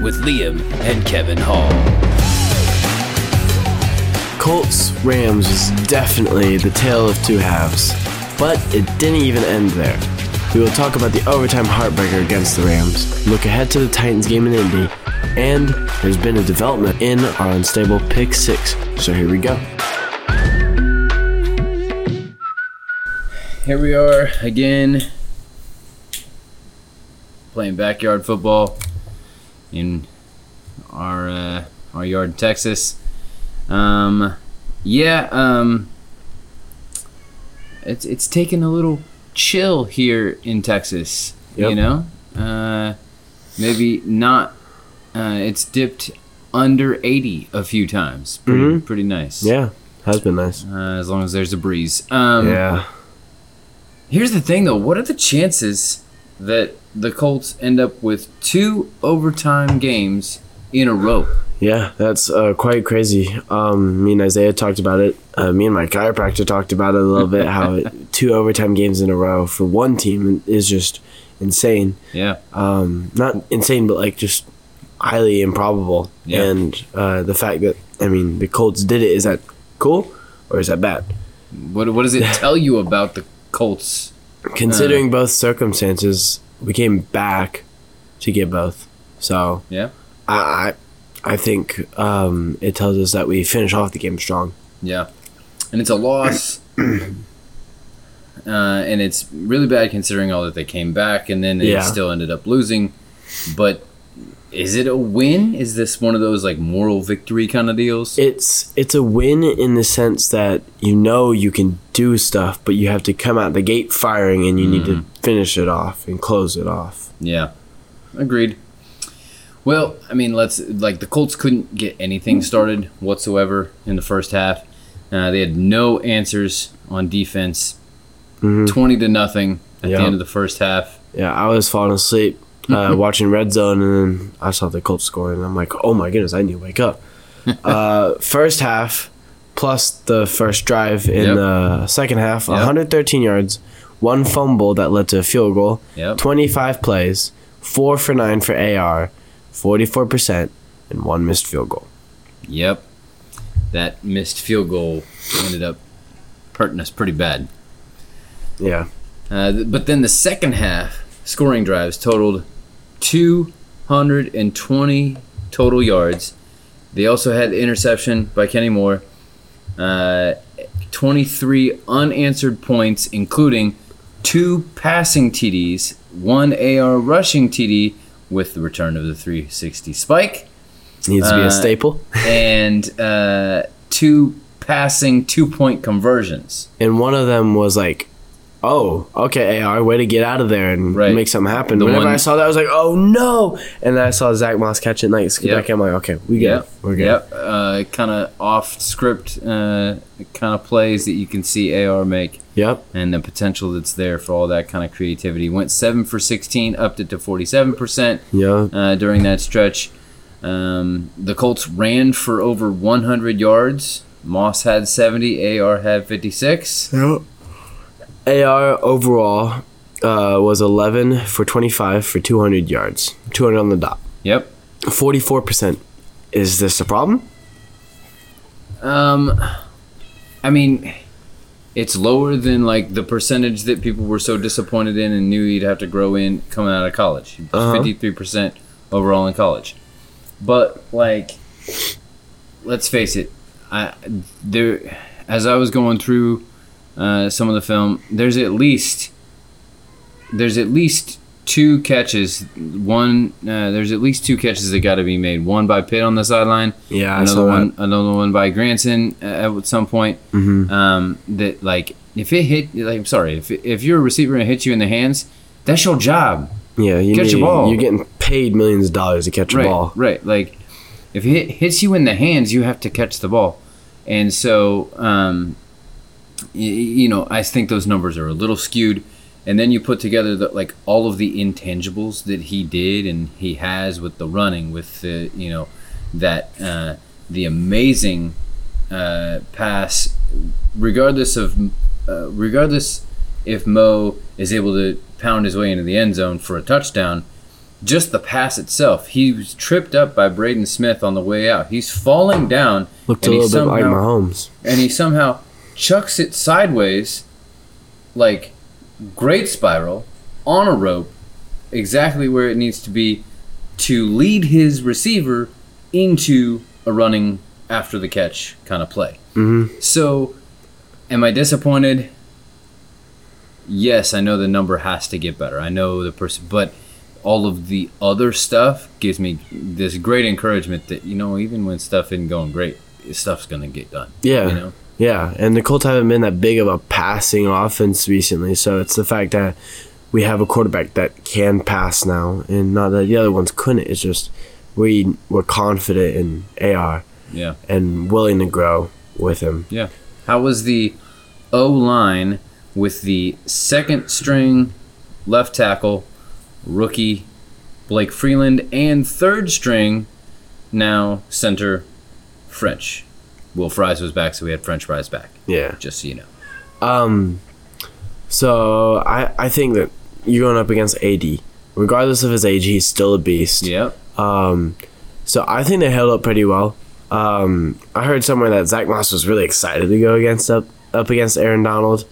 with Liam and Kevin Hall. Colts Rams was definitely the tale of two halves, but it didn't even end there. We will talk about the overtime heartbreaker against the Rams, look ahead to the Titans game in Indy, and there's been a development in our unstable pick six. So here we go. Here we are again, playing backyard football in our uh, our yard in Texas. Um, yeah, um, it's it's taken a little chill here in Texas. You know, uh, maybe not. Uh, it's dipped under eighty a few times. Pretty Mhm. pretty nice. Yeah, has been nice. Uh, as long as there's a breeze. Um, yeah. Here's the thing, though. What are the chances that the Colts end up with two overtime games in a row? Yeah, that's uh, quite crazy. Um, me and Isaiah talked about it. Uh, me and my chiropractor talked about it a little bit. How it, two overtime games in a row for one team is just insane. Yeah. Um, not insane, but like just highly improbable. Yeah. And uh, the fact that I mean the Colts did it is that cool or is that bad? What What does it tell you about the Colts? Considering both circumstances, we came back to get both. So Yeah. I I, I think um, it tells us that we finish off the game strong. Yeah. And it's a loss. Uh, and it's really bad considering all that they came back and then they Yeah. still ended up losing. But is it a win? Is this one of those like moral victory kind of deals? It's it's a win in the sense that you know you can do stuff, but you have to come out the gate firing, and you need to finish it off and close it off. Yeah, agreed. Well, I mean, let's like the Colts couldn't get anything started whatsoever in the first half. Uh, they had no answers on defense. Mhm. Twenty to nothing at Yeah. the end of the first half. Yeah, I was falling asleep uh, watching Red Zone, and then I saw the Colts scoring, and I'm like, oh my goodness, I need to wake up. uh, first half plus the first drive in Yep. the second half, Yep. 113 yards, one fumble that led to a field goal, Yep. 25 plays, four for nine for AR, 44%, and one missed field goal. Yep. That missed field goal ended up hurting us pretty bad. Yeah. Uh, but then the second half scoring drives totaled 220 total yards. They also had the interception by Kenny Moore. Uh, 23 unanswered points, including two passing TDs, one AR rushing TD with the return of the 360 spike, Needs to be Uh, a staple. and uh, two passing two point conversions. And one of them was like, oh, okay, AR, way to get out of there and Right. make something happen. The Whenever one- I saw that, I was like, oh no. And then I saw Zach Moss catch it and like skip Yep. back. I'm like, okay, we good. Yep. We're good. Yep. Uh, kind of off script uh, kind of plays that you can see AR make Yep. and the potential that's there for all that kind of creativity. Went 7 for 16, upped it to 47% Yeah. uh, during that stretch. Um, the Colts ran for over 100 yards. Moss had 70, AR had 56. Yep. AR overall uh, was 11 for 25 for 200 yards, 200 on the dot. Yep. 44%. Is this a problem? Um, I mean, it's lower than like the percentage that people were so disappointed in and knew he'd have to grow in coming out of college. Uh-huh. 53 percent overall in college, but like, let's face it, I there as I was going through uh, some of the film, there's at least there's at least two catches. One uh, there's at least two catches that got to be made. One by Pitt on the sideline Yeah, I another saw one, another one by Granson uh, at some point. Mhm. Um, that like if it hit, like I'm sorry, if if you're a receiver and it hits you in the hands, that's your job. Yeah, you catch a ball. You're getting paid millions of dollars to catch a right, ball. right. Like if it hits you in the hands, you have to catch the ball, and so um, you know I think those numbers are a little skewed. And then you put together the, like all of the intangibles that he did and he has with the running, with the you know that uh, the amazing uh, pass, regardless of uh, regardless if Mo is able to pound his way into the end zone for a touchdown, just the pass itself. He was tripped up by Braden Smith on the way out. He's falling down, Looked a little bit like Mahomes. and he somehow chucks it sideways, like great spiral, on a rope, exactly where it needs to be, to lead his receiver into a running after the catch kind of play. Mm-hmm. So, am I disappointed? Yes, I know the number has to get better. I know the person, but all of the other stuff gives me this great encouragement that you know, even when stuff isn't going great, stuff's gonna get done. Yeah. you know. Yeah, and the Colts haven't been that big of a passing offense recently, so it's the fact that we have a quarterback that can pass now, and not that the other ones couldn't. It's just we were confident in AR Yeah. and willing to grow with him. Yeah. How was the O line with the second string left tackle rookie Blake Freeland and third string now center French? Will Fries was back, so we had French Fries back. Yeah. Just so you know. Um. So I I think that you're going up against AD, regardless of his age, he's still a beast. Yep. Um, so I think they held up pretty well. Um, I heard somewhere that Zach Moss was really excited to go against up up against Aaron Donald.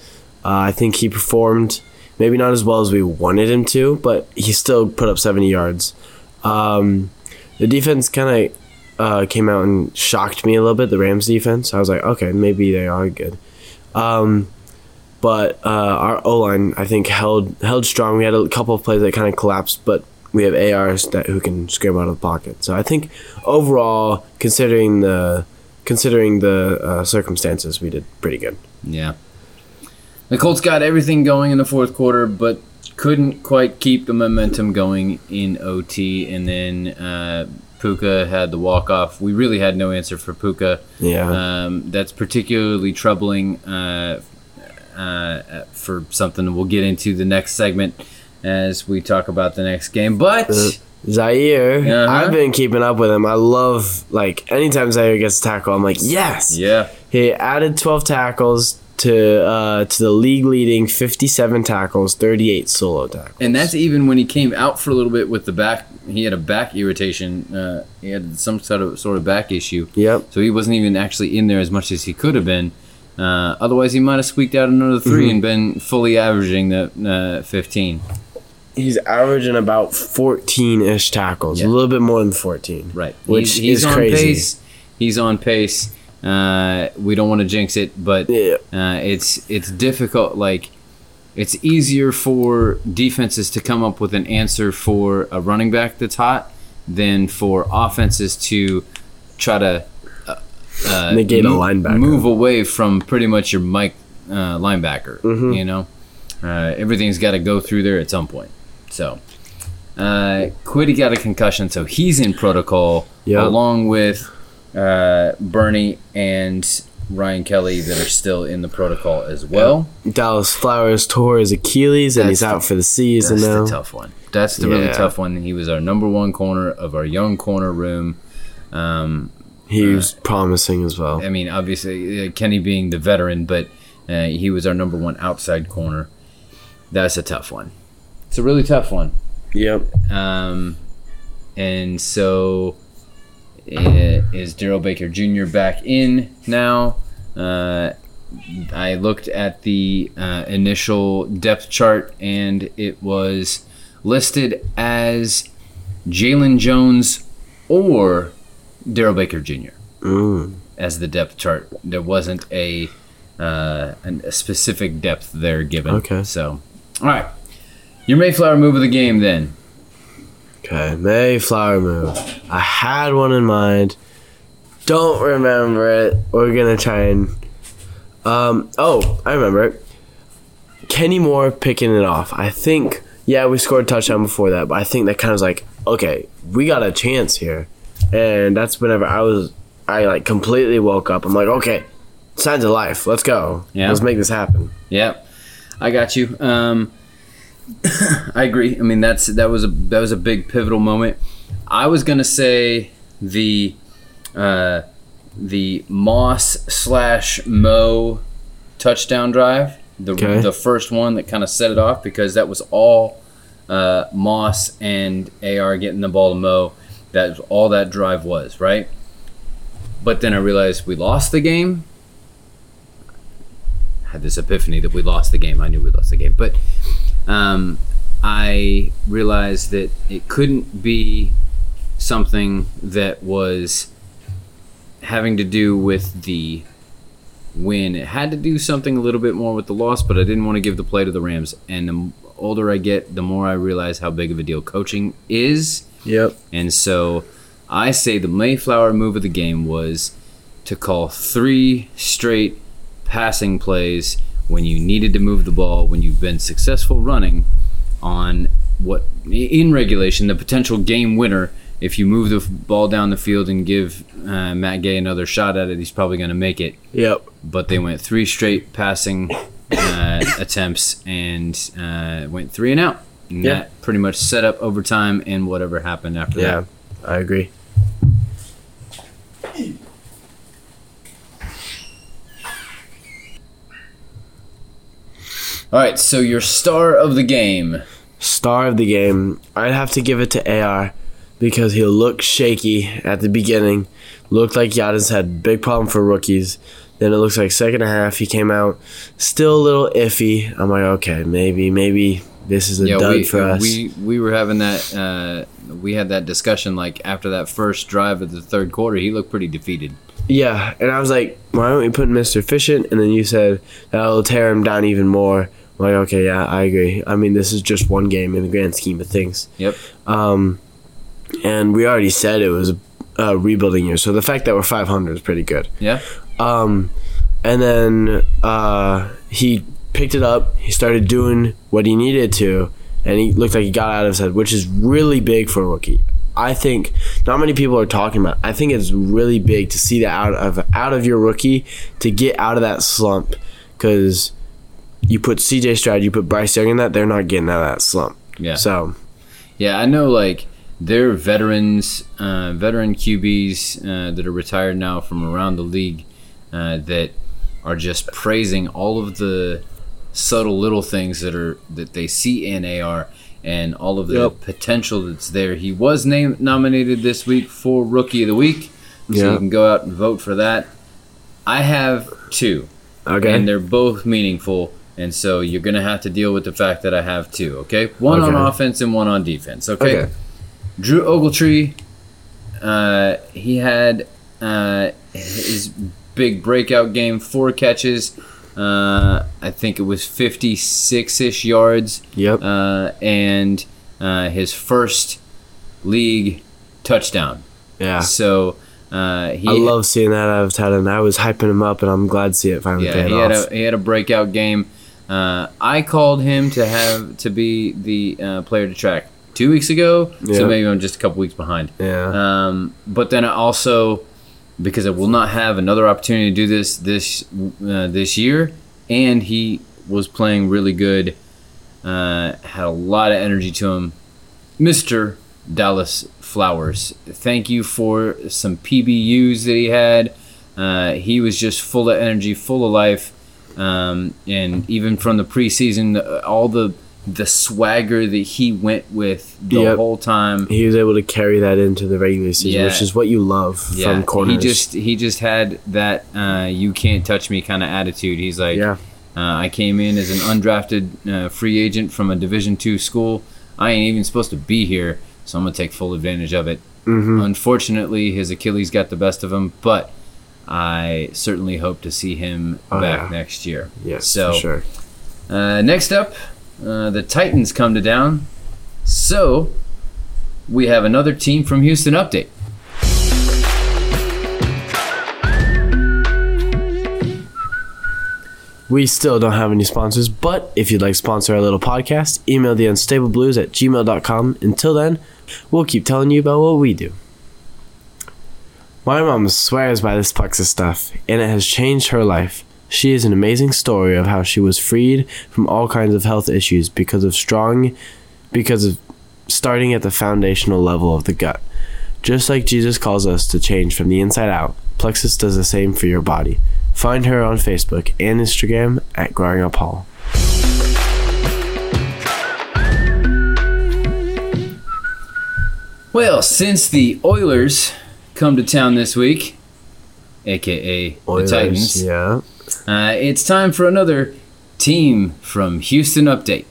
Uh, I think he performed maybe not as well as we wanted him to, but he still put up 70 yards. Um, the defense kind of uh, came out and shocked me a little bit. The Rams defense. I was like, okay, maybe they are good. Um, but uh, our O line, I think, held held strong. We had a couple of plays that kind of collapsed, but we have ARs that who can scramble out of the pocket. So I think overall, considering the considering the uh, circumstances, we did pretty good. Yeah. The Colts got everything going in the fourth quarter, but couldn't quite keep the momentum going in OT. And then uh, Puka had the walk off. We really had no answer for Puka. Yeah, Um, that's particularly troubling uh, uh, for something we'll get into the next segment as we talk about the next game. But Uh, Zaire, Uh-huh. I've been keeping up with him. I love like anytime Zaire gets a tackle, I'm like yes. yeah, He added 12 tackles to uh, to the league leading 57 tackles, 38 solo tackles. and that's even when he came out for a little bit with the back. He had a back irritation. Uh, he had some sort of sort of back issue. Yep. So he wasn't even actually in there as much as he could have been. Uh, otherwise, he might have squeaked out another 3 Mm-hmm. and been fully averaging the uh, 15. He's averaging about 14 ish tackles, Yeah. a little bit more than 14. Right. Which he's, he's is on crazy. pace. He's on pace. Uh, we don't want to jinx it, but Yeah. uh, it's it's difficult. Like it's easier for defenses to come up with an answer for a running back that's hot than for offenses to try to uh, uh, Negate a linebacker. move away from pretty much your Mike uh, linebacker. Mm-hmm. You know, uh, everything's got to go through there at some point. So. Uh, Kwity got a concussion, so he's in protocol Yep. along with uh, Bernie and Ryan Kelly that are still in the protocol as well. Dallas Flowers tore his Achilles and That's he's out the- for the season That's now. the tough one. That's the really Yeah. tough one. He was our number one corner of our young corner room. Um, He was promising as well. I mean, obviously uh, Kenny being the veteran, but uh, he was our number one outside corner. That's a tough one. It's a really tough one. Yep. Um, and so uh, is Darrell Baker Jr. back in now? Uh, I looked at the uh, initial depth chart and it was listed as Jaylon Jones or Darrell Baker Jr. Mm. as the depth chart. There wasn't a uh, an, a specific depth there given. Okay. So, all right. Your Mayflower move of the game then. Okay, Mayflower move. I had one in mind. Don't remember it. We're gonna try and. Um. Oh, I remember it. Kenny Moore picking it off. I think. Yeah, we scored a touchdown before that, but I think that kind of was like, okay, we got a chance here. and that's whenever I was I like completely woke up. I'm like, okay, signs of life. Let's go. Yeah. Let's make this happen. Yeah, I got you. Um, I agree. I mean, that's that was a that was a big pivotal moment. I was gonna say the uh, the Moss slash Mo touchdown drive, the Okay. the first one that kind of set it off because that was all uh, Moss and AR getting the ball to Mo. That's all that drive was, right? But then I realized we lost the game. Had this epiphany that we lost the game. I knew we lost the game, but um, I realized that it couldn't be something that was having to do with the win. It had to do something a little bit more with the loss, but I didn't want to give the play to the Rams. And the older I get, the more I realize how big of a deal coaching is. Yep. And so I say the Mayflower move of the game was to call three straight passing plays when you needed to move the ball, when you've been successful running on what, in regulation, the potential game winner. If you move the ball down the field and give uh, Matt Gay another shot at it, he's probably going to make it. Yep. But they went three straight passing uh, attempts and uh, went three and out. And Yeah. that pretty much set up overtime and whatever happened after Yeah. that. Yeah, I agree. All right, so your star of the game. Star of the game. I'd have to give it to AR because he looked shaky at the beginning. Looked like Giannis had big problem for rookies. Then it looks like second half he came out still a little iffy. I'm like, okay, maybe maybe this is a Yeah, dud we, for us. we we were having that. Uh, we had that discussion like after that first drive of the third quarter. He looked pretty defeated. Yeah, and I was like, why don't we put Mr. Efficient? And then you said that'll tear him down even more. I'm like, okay, yeah, I agree. I mean, this is just one game in the grand scheme of things. Yep. Um, and we already said it was a, a rebuilding year, so the fact that we're 500 is pretty good. Yeah. Um, and then uh, he picked it up. He started doing what he needed to, and he looked like he got out of his head, which is really big for a rookie. I think not many people are talking about. It. I think it's really big to see that out of out of your rookie to get out of that slump because you put C.J. Stroud, you put Bryce Young in that, they're not getting out of that slump. Yeah. So Yeah, I know. Like they're veterans, uh, veteran QBs uh, that are retired now from around the league uh, that are just praising all of the subtle little things that are that they see in AR and all of the Yep. potential that's there. He was named nominated this week for Rookie of the Week, so Yeah. you can go out and vote for that. I have two okay, and they're both meaningful. And so you're gonna have to deal with the fact that I have two. Okay, one on offense and one on defense. Okay. Okay. Drew Ogletree, uh, he had uh, his big breakout game, four catches. Uh, I think it was 56 ish yards, yep, uh, and uh, his first league touchdown. yeah. So uh, he I love seeing that out of Tedden. I was hyping him up, and I'm glad to see it finally Yeah, paid he off. had a he had a breakout game. Uh, I called him to have to be the uh, player to track two weeks ago, Yeah. so maybe I'm just a couple weeks behind. yeah, Um, but then I also, because I will not have another opportunity to do this this uh, this year, and he was playing really good, uh, had a lot of energy to him, Mister Dallas Flowers. Thank you for some PBUs that he had. Uh, he was just full of energy, full of life, um, and even from the preseason, all the the swagger that he went with the Yep. whole time. he was able to carry that into the regular season, Yeah. which is what you love from corners. He just he just had that uh, you can't touch me kind of attitude. He's like, yeah, uh, I came in as an undrafted uh, free agent from a Division two school. I ain't even supposed to be here, so I'm gonna take full advantage of it. hmm Unfortunately, his Achilles got the best of him, but I certainly hope to see him Oh, back yeah. next year. yes, So- for sure. Uh, next up, uh, the Titans come to down. So we have another team from Houston update. We still don't have any sponsors, but if you'd like to sponsor our little podcast, email the unstable blues at gmail.com. Until then, we'll keep telling you about what we do. My mom swears by this plexus stuff, and it has changed her life. She is an amazing story of how she was freed from all kinds of health issues because of strong, because of starting at the foundational level of the gut. Just like Jesus calls us to change from the inside out, Plexus does the same for your body. Find her on Facebook and Instagram at Growing Up Hall. Well, since the Oilers come to town this week, aka the Titans, Yeah. Uh, it's time for another team from Houston update.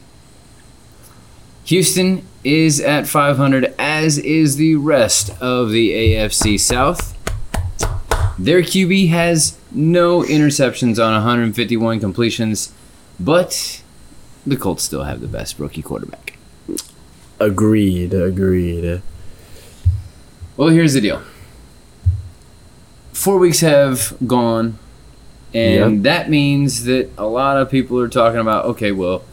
Houston is at 500, as is the rest of the AFC South. Their QB has no interceptions on 151 completions, but the Colts still have the best rookie quarterback. Agreed, agreed. Well, here's the deal. Four weeks have gone, and Yep. that means that a lot of people are talking about okay, well,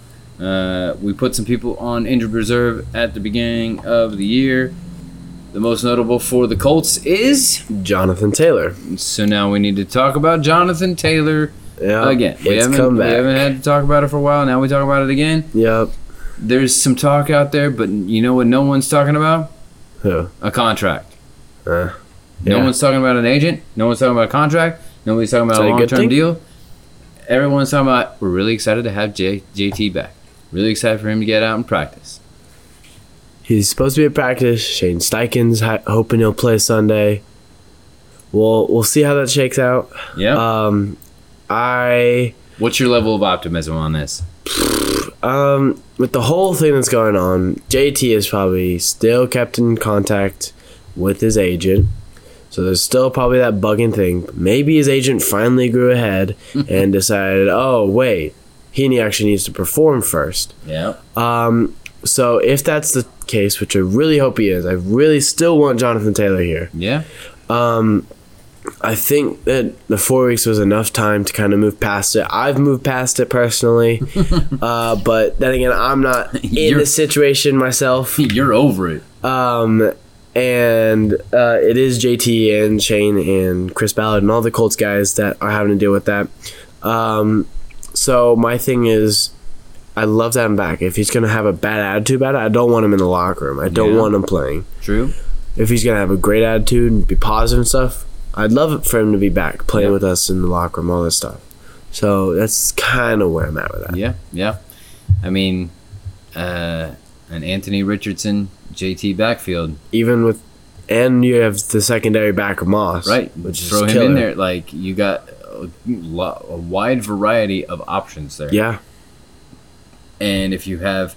uh, we put some people on injured reserve at the beginning of the year. The most notable for the Colts is Jonathan Taylor. so now we need to talk about Jonathan Taylor Yeah. again. We it's haven't, we haven't had to talk about it for a while. Now we talk about it again. Yep. There's some talk out there, but you know what? No one's talking about Who? a contract. Uh, No one's talking about an agent. No one's talking about a contract. Nobody's talking about a long term deal. Everyone's talking about we're really excited to have J- JT back. Really excited for him to get out and practice. He's supposed to be at practice. Shane Steichen's hi- hoping he'll play Sunday. We'll we'll see how that shakes out. Yeah. Um, I What's your level of optimism on this? um with the whole thing that's going on, JT is probably still kept in contact with his agent. So there's still probably that bugging thing. Maybe his agent finally grew ahead and decided, oh wait, he actually needs to perform first. Yeah. Um, so if that's the case, which I really hope he is, I really still want Jonathan Taylor here. Yeah. Um, I think that the four weeks was enough time to kind of move past it. I've moved past it personally, uh, but then again, I'm not in You're- situation myself. You're over it. Um, and uh, it is JT and Shane and Chris Ballard and all the Colts guys that are having to deal with that. Um, so my thing is, I love to have him back. If he's gonna have a bad attitude about it, I don't want him in the locker room. I don't Yeah. want him playing. True. If he's gonna have a great attitude and be positive and stuff, I'd love it for him to be back playing Yeah. with us in the locker room, all this stuff. So that's kind of where I'm at with that. Yeah. Yeah. I mean, uh, an Anthony Richardson JT backfield. Even with, and you have the secondary back of Moss, Right. Which is Throw him killer. in there. Like you got a, a wide variety of options there. Yeah, And if you have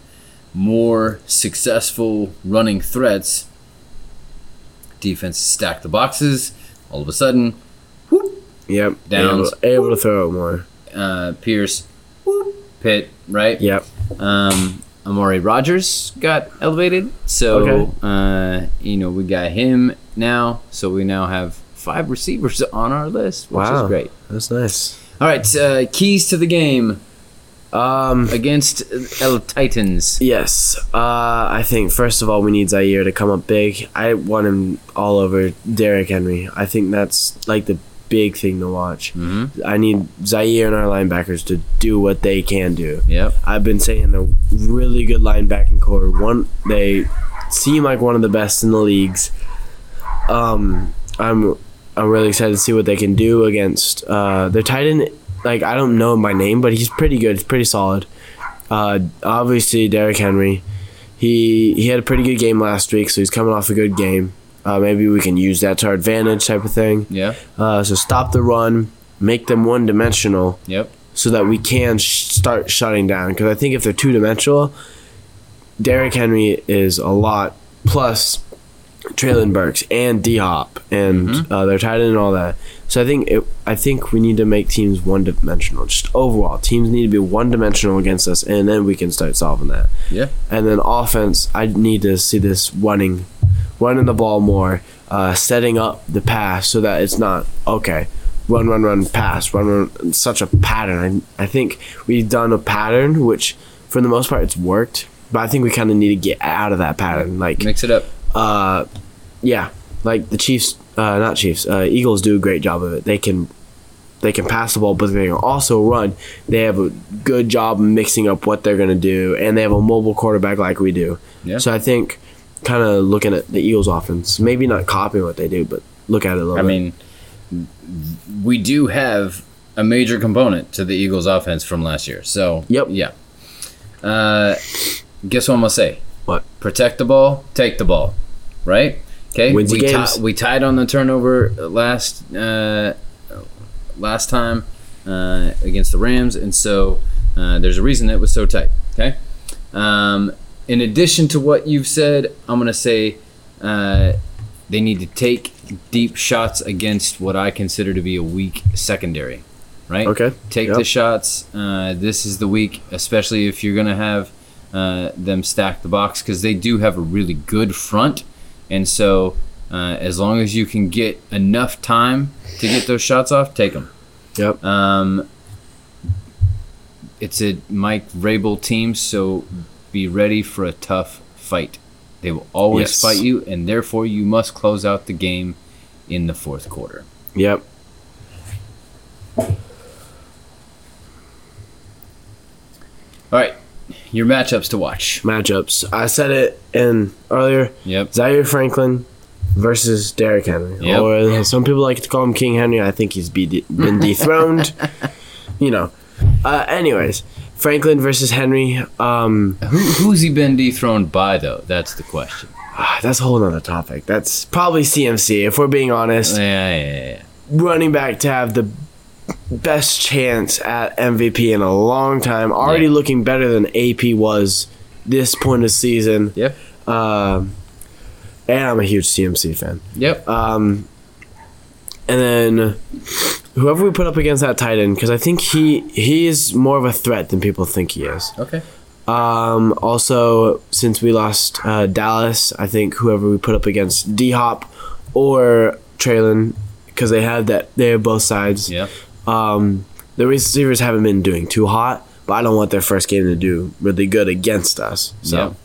more successful running threats, defense stack the boxes. All of a sudden, whoop, Yep. Downs. Able, able to throw it more. uh, Pierce, Pitt, right? Yep. Um, Amari Rogers got elevated, so Okay. uh, you know we got him now. So we now have five receivers on our list, which Wow. is great. That's nice. All right, uh, keys to the game Um. against El Titans. Yes. Uh. I think first of all we need Zaire to come up big. I want him all over Derrick Henry. I think that's like the big thing to watch. hmm I need Zaire and our linebackers to do what they can do. Yep. I've been saying they're really good linebacking core. One, they seem like one of the best in the leagues. Um, I'm I'm really excited to see what they can do against uh, their tight end. Like I don't know him by name, but he's pretty good. He's pretty solid. Uh, obviously, Derrick Henry. He he had a pretty good game last week, so he's coming off a good game. Uh, maybe we can use that to our advantage, type of thing. Yeah. Uh, so stop the run, make them one dimensional Yep. so that we can sh- start shutting down. Because I think if they're two dimensional, Derrick Henry is a lot plus Treylon Burks and D Hop and uh, their tight in and all that. So I think it, I think we need to make teams one dimensional. Just overall, teams need to be one dimensional against us, and then we can start solving that. Yeah. And then offense, I need to see this running, running the ball more, uh, setting up the pass so that it's not okay. Run, run, run, pass, run, run. It's such a pattern. I, I think we've done a pattern which, for the most part, it's worked. But I think we kind of need to get out of that pattern. Like, Mix it up. Uh, yeah, like the Chiefs uh, not Chiefs, uh, Eagles do a great job of it. They can they can pass the ball, but they can also run. They have a good job mixing up what they're going to do, and they have a mobile quarterback like we do. Yeah. So I think kind of looking at the Eagles offense, maybe not copying what they do, but look at it a little I bit. mean, we do have a major component to the Eagles' offense from last year. So, Yep. yeah. Uh, guess what I'm gonna say? What? Protect the ball, take the ball, right? Okay. Wins we games. ti- we tied on the turnover last uh, last time uh, against the Rams, and so uh, there's a reason it was so tight. Okay. Um, in addition to what you've said, I'm gonna say uh, they need to take deep shots against what I consider to be a weak secondary. Right. Okay. Take Yep. the shots. Uh, this is the week, especially if you're gonna have uh, them stack the box because they do have a really good front, and so uh, as long as you can get enough time to get those shots off, take them. Yep. Um, it's a Mike Vrabel team, so be ready for a tough fight. They will always Yes. fight you, and therefore you must close out the game in the fourth quarter. Yep. All right, your matchups to watch. Matchups. I said it in earlier. Yep. Zaire Franklin versus Derrick Henry, Yep. or some people like to call him King Henry. I think he's be been dethroned. you know. Uh, anyways, Franklin versus Henry. Um, Who, who's he been dethroned by, though? That's the question. ah, that's a whole other topic. That's probably CMC. If we're being honest, Yeah, yeah, yeah. running back to have the best chance at MVP in a long time. Already Yeah. looking better than AP was this point of season. Yep. Um, and I'm a huge CMC fan. Yep. Um, and then whoever we put up against that tight end, because I think he he is more of a threat than people think he is. Okay. Um, also, since we lost uh, Dallas, I think whoever we put up against D Hop or Treylon, because they had that they have both sides. Yeah. Um, the receivers haven't been doing too hot, but I don't want their first game to do really good against us. So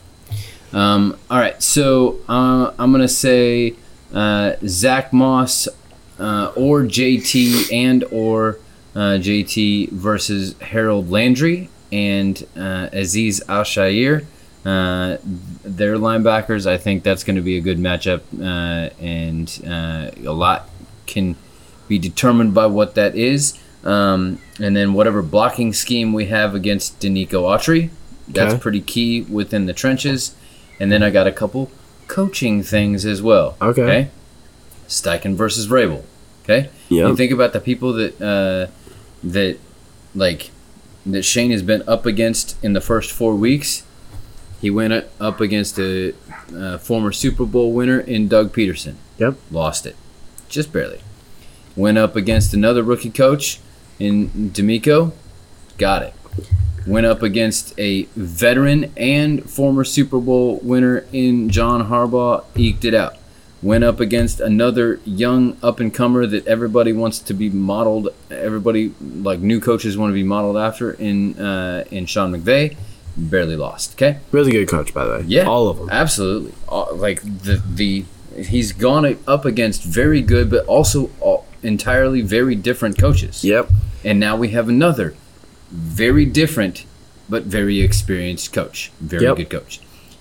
Um, all right, so uh, I'm gonna say uh, Zach Moss uh, or JT and or uh, JT versus Harold Landry and uh, Azeez Al-Shaair. Uh, their linebackers, I think that's going to be a good matchup, uh, and a lot can be determined by what that is. Um, and then whatever blocking scheme we have against Denico Autry, that's Okay. pretty key within the trenches. And then I got a couple coaching things as well. Okay. Steichen versus Vrabel. Okay. Yeah. You think about the people that uh, that like that Shane has been up against in the first four weeks. He went up against a, uh former Super Bowl winner in Doug Pederson. Yep. Lost it, just barely. Went up against another rookie coach in DeMeco. Got it. Went up against a veteran and former Super Bowl winner in John Harbaugh. Eked it out. Went up against another young up and comer that everybody wants to be modeled. Everybody like new coaches want to be modeled after in uh, in Sean McVay. Barely lost. Okay. really good coach, by the way. Yeah, all of them. Absolutely, All- like the the he's gone up against very good, but also all, entirely very different coaches. Yep. And now we have another very different, but very experienced coach, very Yep. good coach.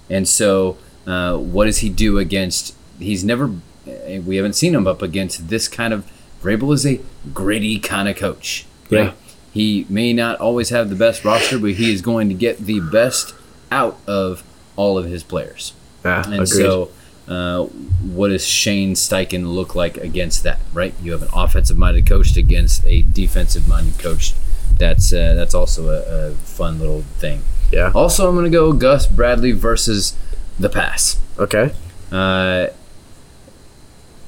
And so, uh, what does he do against? He's never. eh, We haven't seen him up against this kind of. Vrabel is a gritty kind of coach. Yeah. He may not always have the best roster, but he is going to get the best out of all of his players. Yeah. And agreed. so, uh, what does Shane Steichen look like against that? Right, you have an offensive-minded coach against a defensive-minded coach. That's uh, that's also a, a fun little thing. yeah. Also, I'm going to go Gus Bradley versus the pass. Okay. Uh,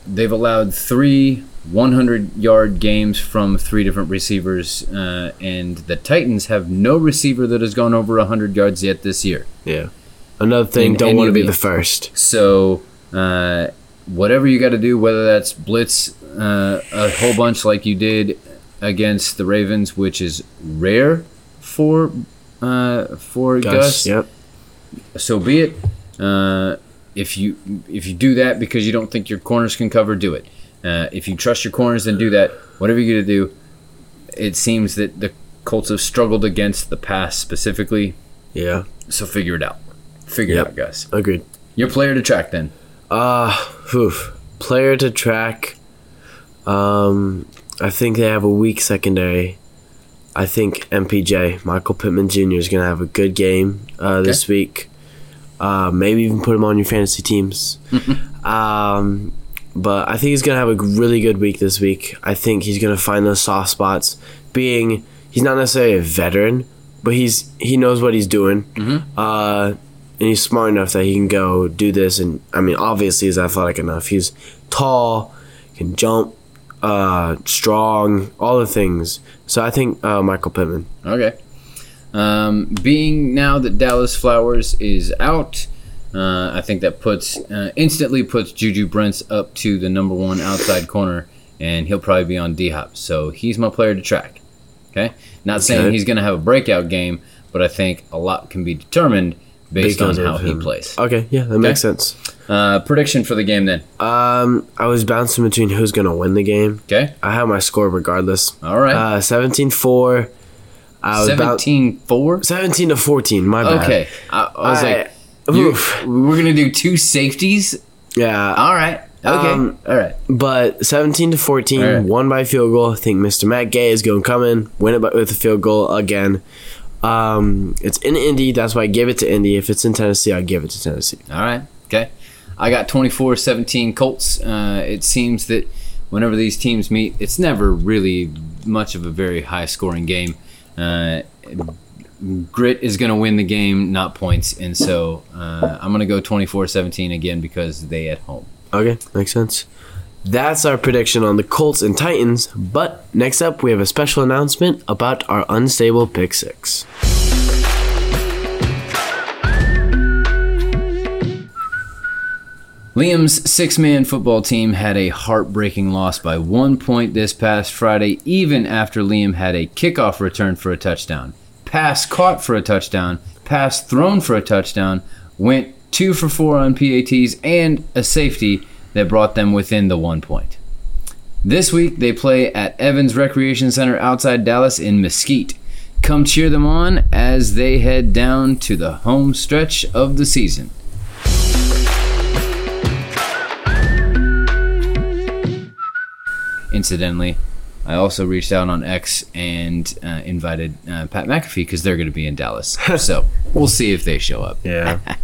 they've allowed three 100 yard games from three different receivers, uh, and the Titans have no receiver that has gone over 100 yards yet this year. Yeah. Another thing, don't want to be the- first. So, uh, whatever you got to do, whether that's blitz uh, a whole bunch like you did against the Ravens, which is rare for uh, for Gus, Gus. Yep. so be it. Uh, if you if you do that because you don't think your corners can cover, do it. Uh, if you trust your corners, then do that. Whatever you're gonna do, it seems that the Colts have struggled against the pass specifically. Yeah, So figure it out. Figure Yep. it out, guys. agreed. Your player to track then. Uh, oof. Player to track. Um, I think they have a weak secondary. I think MPJ, Michael Pittman Jr. is going to have a good game uh, this week. Uh, maybe even put him on your fantasy teams. um, but I think he's going to have a really good week this week. I think he's going to find those soft spots. Being, he's not necessarily a veteran, but he's he knows what he's doing. Uh, and he's smart enough that he can go do this. And I mean, obviously, he's athletic enough. He's tall, can jump, uh, strong, all the things. So I think uh, Michael Pittman. Okay. Um, being now that Dallas Flowers is out, uh, I think that puts uh, instantly puts Juju Brents up to the number one outside corner, and he'll probably be on D Hop. So he's my player to track. Okay. Not saying he's going to have a breakout game, but I think a lot can be determined based Because on how he plays. Okay, yeah, that makes sense. Uh, prediction for the game then. Um, I was bouncing between who's gonna win the game. Okay. I have my score regardless. All right. Uh, 17-4. I was about 17 4. 17 to 14. My bad. Okay. I, I was I- like, oof. we're going to do two safeties? Yeah. All right. Okay. Um, All right. But 17 to 14, All right. won by field goal. I think Mr. Matt Gay is going to come in, win it by, with a field goal again. Um, it's in Indy. That's why I give it to Indy. If it's in Tennessee, I give it to Tennessee. All right. Okay. I got 24 17 Colts. Uh, it seems that whenever these teams meet, it's never really much of a very high scoring game. Uh, grit is going to win the game, not points. And so uh, I'm going to go 24 17 again because they at home. Okay, makes sense. That's our prediction on the Colts and Titans. But next up, we have a special announcement about our unstable pick six. Liam's six man football team had a heartbreaking loss by one point this past Friday, even after Liam had a kickoff return for a touchdown, pass caught for a touchdown, pass thrown for a touchdown, went two for four on PATs, and a safety that brought them within the one point. This week they play at Evans Recreation Center outside Dallas in Mesquite. Come cheer them on as they head down to the home stretch of the season. Incidentally, I also reached out on X and uh, invited uh, Pat McAfee because they're going to be in Dallas. so we'll see if they show up. Yeah.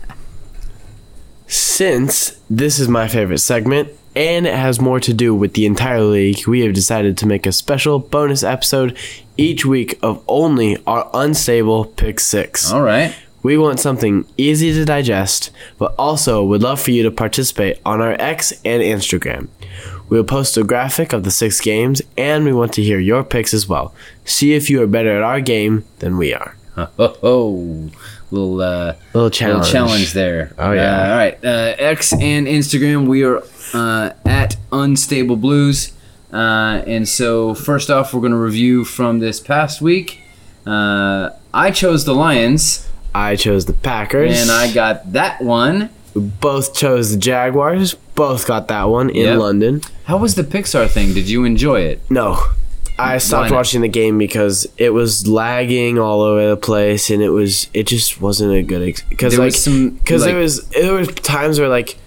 Since this is my favorite segment and it has more to do with the entire league, we have decided to make a special bonus episode each week of only our unstable pick six. All right. We want something easy to digest, but also would love for you to participate on our X and Instagram. We'll post a graphic of the six games, and we want to hear your picks as well. See if you are better at our game than we are. Oh, oh. Little uh, Little challenge. little challenge there. Oh, yeah. Uh, all right. Uh, X and Instagram, we are uh, at Unstable Blues. Uh, and so, first off, we're going to review from this past week. Uh, I chose the Lions, I chose the Packers. and I got that one. We both chose the Jaguars. Both got that one in Yep. London. How was the Pixar thing? Did you enjoy it? No. I stopped watching the game because it was lagging all over the place, and it was it just wasn't a good because There like some, because like- there was there was times where like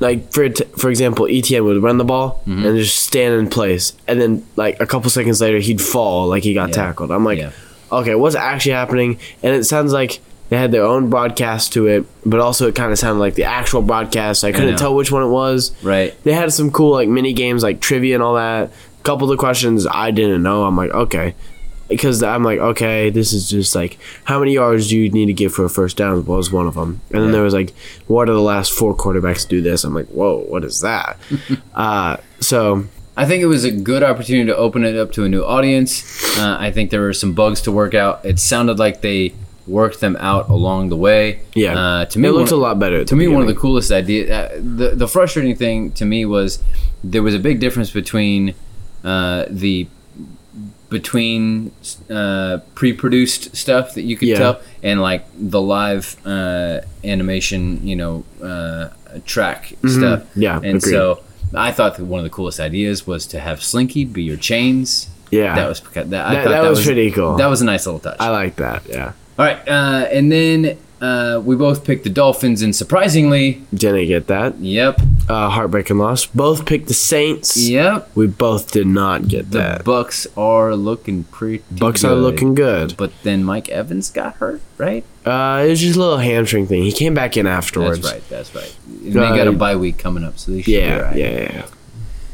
like for for example ETN would run the ball Mm-hmm. and just stand in place, and then like a couple seconds later he'd fall like he got Yeah. tackled. I'm like, Yeah. okay, what's actually happening? And it sounds like they had their own broadcast to it, but also it kind of sounded like the actual broadcast. I couldn't know. tell which one it was. Right. They had some cool like mini games like trivia and all that. Couple of the questions I didn't know. I'm like, okay. Because I'm like, okay, this is just like how many yards do you need to get for a first down was one of them. And then there was like, what are the last four quarterbacks to do this? I'm like, whoa, what is that? uh, so I think it was a good opportunity to open it up to a new audience. Uh, I think there were some bugs to work out. It sounded like they worked them out along the way. yeah, Uh, to me, it looked one- a lot better. to me one of the coolest ideas uh, the, the frustrating thing to me was there was a big difference between uh, the between uh, pre-produced stuff that you could Yeah. tell and like the live uh, animation you know uh, track stuff Mm-hmm. Yeah, and agreed. so I thought that one of the coolest ideas was to have Slinky be your chains. Yeah. That was that, I That- thought that was pretty cool. That was a nice little touch. I like that. Yeah. All right, uh, and then uh, we both picked the Dolphins, and surprisingly, Didn't get that. yep, Uh, heartbreaking loss. Both picked the Saints. yep, We both did not get the that. Bucks are looking pretty. Bucks are good. looking good. but then Mike Evans got hurt, right? Uh, it was just a little hamstring thing. He came back in afterwards. That's right. That's right. And they got a Uh, bye week coming up, so they should be Yeah, right. yeah, yeah.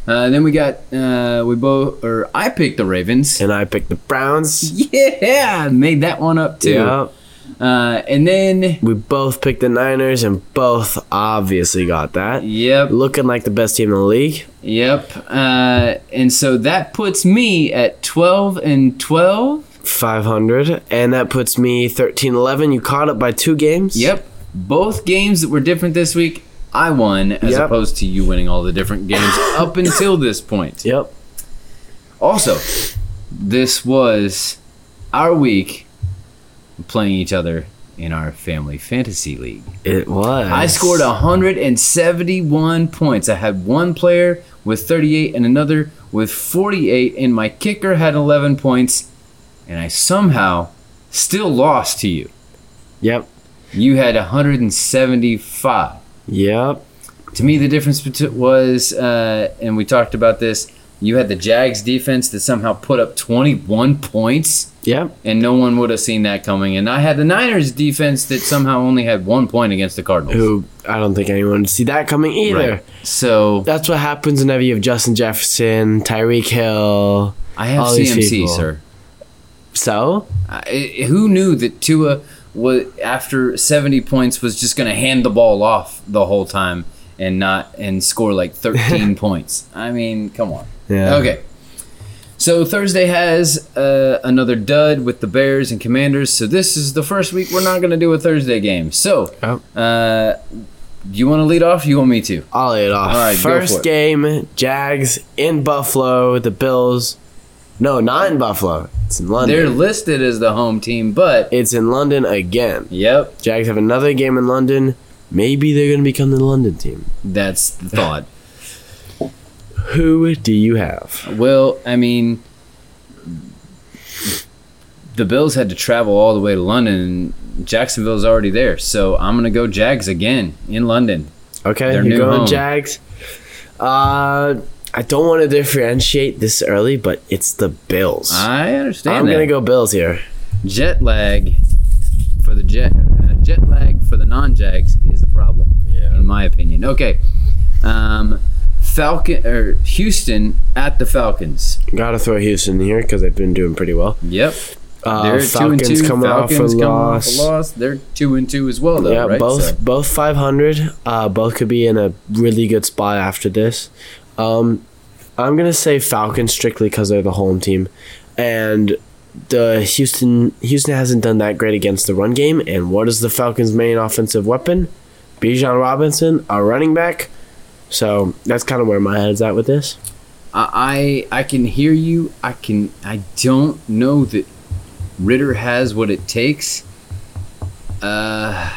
Uh, then we got uh, we both or I picked the Ravens. And I picked the Browns. Yeah, made that one up too. Yeah. Uh, and then We both picked the Niners, and both obviously got that. yep, Looking like the best team in the league. yep. Uh, and so that puts me at twelve and twelve. 500. And that puts me 13 11. You caught up by two games. Yep. Both games that were different this week, I won, as Yep. opposed to you winning all the different games up until this point. Yep. Also, this was our week playing each other in our family fantasy league. It was. I scored 171 points. I had one player with 38 and another with 48, and my kicker had 11 points, and I somehow still lost to you. Yep. You had 175. Yep. To me, the difference was, uh, and we talked about this. You had the Jags defense that somehow put up 21 points, Yep. and no one would have seen that coming. And I had the Niners defense that somehow only had one point against the Cardinals. Who I don't think anyone would see that coming either. Right. So That's what happens whenever you have Justin Jefferson, Tyreek Hill. I have All CMC, sir. So I, who knew that Tua was after 70 points was just going to hand the ball off the whole time and not and score like 13 points? I mean, come on. Yeah. Okay. So Thursday has uh, another dud with the Bears and Commanders. So this is the first week we're not going to do a Thursday game. So, Oh. uh, you want to lead off? Or you want me to? I'll lead off. All right, First game, Jags in Buffalo. The Bills. No, not in Buffalo. It's in London. They're listed as the home team, but it's in London again. yep, Jags have another game in London. Maybe they're going to become the London team. that's the thought. Who do you have? Well, I mean, the Bills had to travel all the way to London, and Jacksonville's already there. So I'm going to go Jags again in London. Okay, Their you're going home. Jags. Uh, I don't want to differentiate this early, but it's the Bills. I understand I'm going to go Bills here. jet lag for the jet uh, jet lag for the non-Jags is a problem, Yeah. in my opinion. Okay, um, Falcon or Houston at the Falcons. Got to throw Houston here because they've been doing pretty well. Yep, Uh, they're Falcons two and two. coming Falcons off a loss. off a loss. They're two and two as well, though. Yeah, right? both So- both 500. Uh, both could be in a really good spot after this. Um, I'm gonna say Falcons strictly because they're the home team, and the Houston Houston hasn't done that great against the run game. And what is the Falcons' main offensive weapon? Bijan Robinson, a running back. So that's kind of where my head's at with this. I I I can hear you. I can. I don't know that Ridder has what it takes. Uh,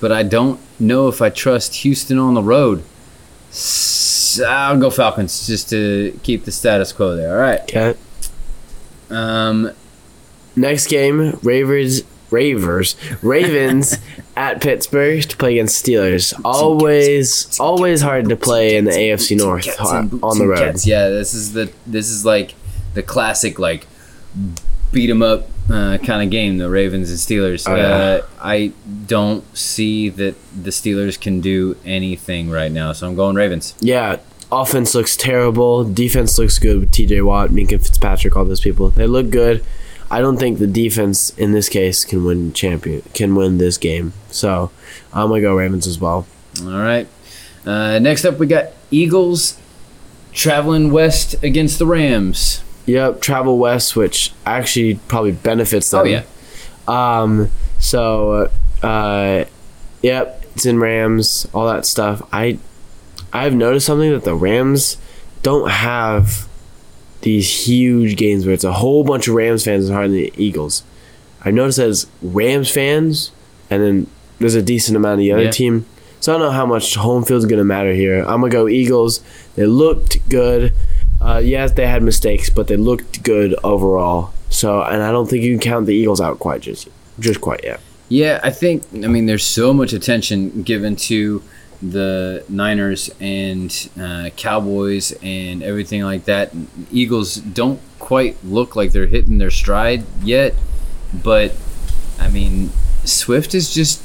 but I don't know if I trust Houston on the road. So I'll go Falcons just to keep the status quo there. All right. Okay. Um, Next game, Ravers, Ravers, Ravens at Pittsburgh to play against Steelers. Always, always hard to play in the AFC North Cats and boots on the road. Yeah, this is the this is like the classic like beat 'em up uh, kind of game. The Ravens and Steelers. Oh, yeah. uh, I don't see that the Steelers can do anything right now, so I'm going Ravens. Yeah, offense looks terrible. Defense looks good with T.J. Watt, Minkah Fitzpatrick, all those people. They look good. I don't think the defense in this case can win champion can win this game. So I'm gonna go Ravens as well. All right. Uh, next up, we got Eagles traveling west against the Rams. Yep, travel west, which actually probably benefits them. Oh yeah, Um. So, uh, yep, it's in Rams, all that stuff. I, I've noticed something that the Rams don't have these huge games where it's a whole bunch of Rams fans and hardly the Eagles. I've noticed that it's Rams fans, and then there's a decent amount of the other Yeah. team. So I don't know how much home field's going to matter here. I'm going to go Eagles. They looked good. Uh, yes, they had mistakes, but they looked good overall. So, and I don't think you can count the Eagles out quite just just quite yet. Yeah, I think. I mean, there's so much attention given to the Niners and uh, Cowboys and everything like that. Eagles don't quite look like they're hitting their stride yet, but I mean, Swift is just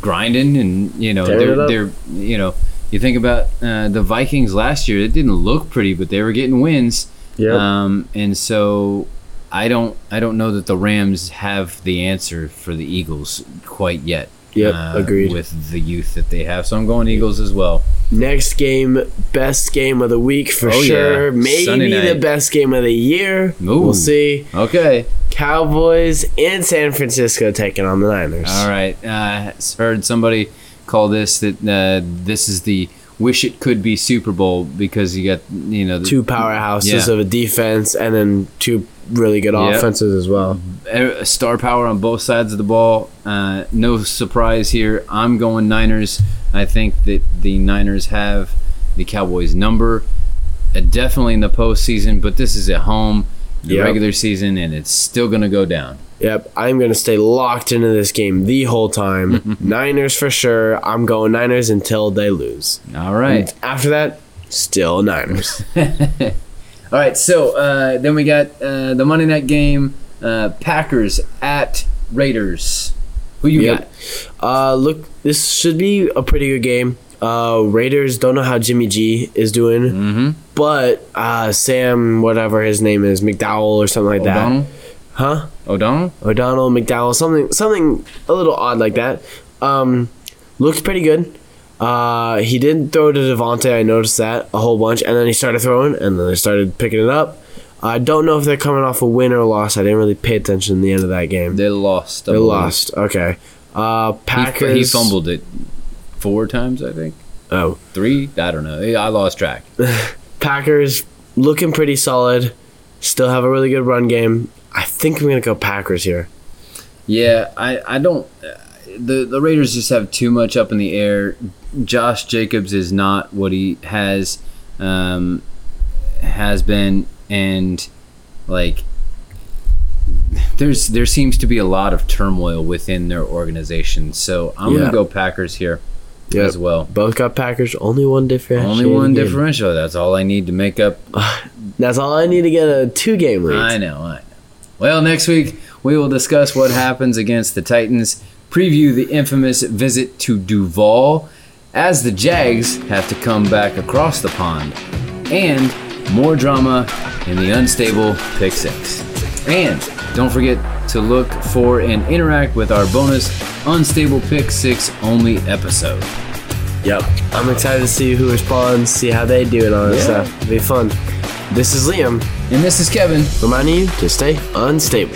grinding, and you know they're they're you know you think about uh, the Vikings last year. It didn't look pretty, but they were getting wins. Yep. Um, and so I don't I don't know that the Rams have the answer for the Eagles quite yet. Yep, uh, agreed. With the youth that they have, so I'm going Eagles as well. Next game, best game of the week for Oh, yeah. sure. Maybe Sunday the night. best game of the year. Ooh. We'll see. Okay, Cowboys in San Francisco taking on the Niners. all right. Uh, heard somebody call this that uh, this is the wish it could be Super Bowl because you got you know the, Two powerhouses Yeah. of a defense and then two really good Yep. offenses as well. star power on both sides of the ball. Uh, no surprise here. I'm going Niners. I think that the Niners have the Cowboys' number, uh, definitely in the postseason. But this is at home, the Yep. regular season, and it's still going to go down. Yep, I'm going to stay locked into this game the whole time. Niners for sure. I'm going Niners until they lose. All right. And after that, still Niners. All right. So uh, then we got uh, the Monday night game: uh, Packers at Raiders. Who you Yep. got? Uh, look, this should be a pretty good game. Uh, Raiders don't know how Jimmy G is doing, Mm-hmm. but uh, Sam, whatever his name is, McDowell or something like O'Donnell. that, huh? O'Donnell. O'Donnell, McDowell, something, something a little odd like that. Um, looks pretty good. Uh, he didn't throw to Davante. I noticed that a whole bunch, and then he started throwing, and then they started picking it up. I don't know if they're coming off a win or a loss. I didn't really pay attention in the end of that game. They lost. I They believe. lost. Okay. Uh, He, Packers. he fumbled it four times, I think. Oh, Three? I don't know. I lost track. Packers looking pretty solid. Still have a really good run game. I think I'm gonna go Packers here. Yeah, I, I don't. Uh, the the Raiders just have too much up in the air. Josh Jacobs is not what he has um, has been, and like there's there seems to be a lot of turmoil within their organization. So I'm Yeah. gonna go Packers here Yep. as well. Both got Packers. Only one difference. Only one differential. That's all I need to make up That's all I need to get a two game lead. I know, I know. Well, next week we will discuss what happens against the Titans, preview the infamous visit to Duval, as the Jags have to come back across the pond, and more drama in the unstable pick six. And don't forget to look for and interact with our bonus unstable pick six only episode. Yep. I'm excited to see who responds, see how they do it all that Yeah. stuff. It'll be fun. This is Liam, And this is Kevin. reminding you to stay unstable.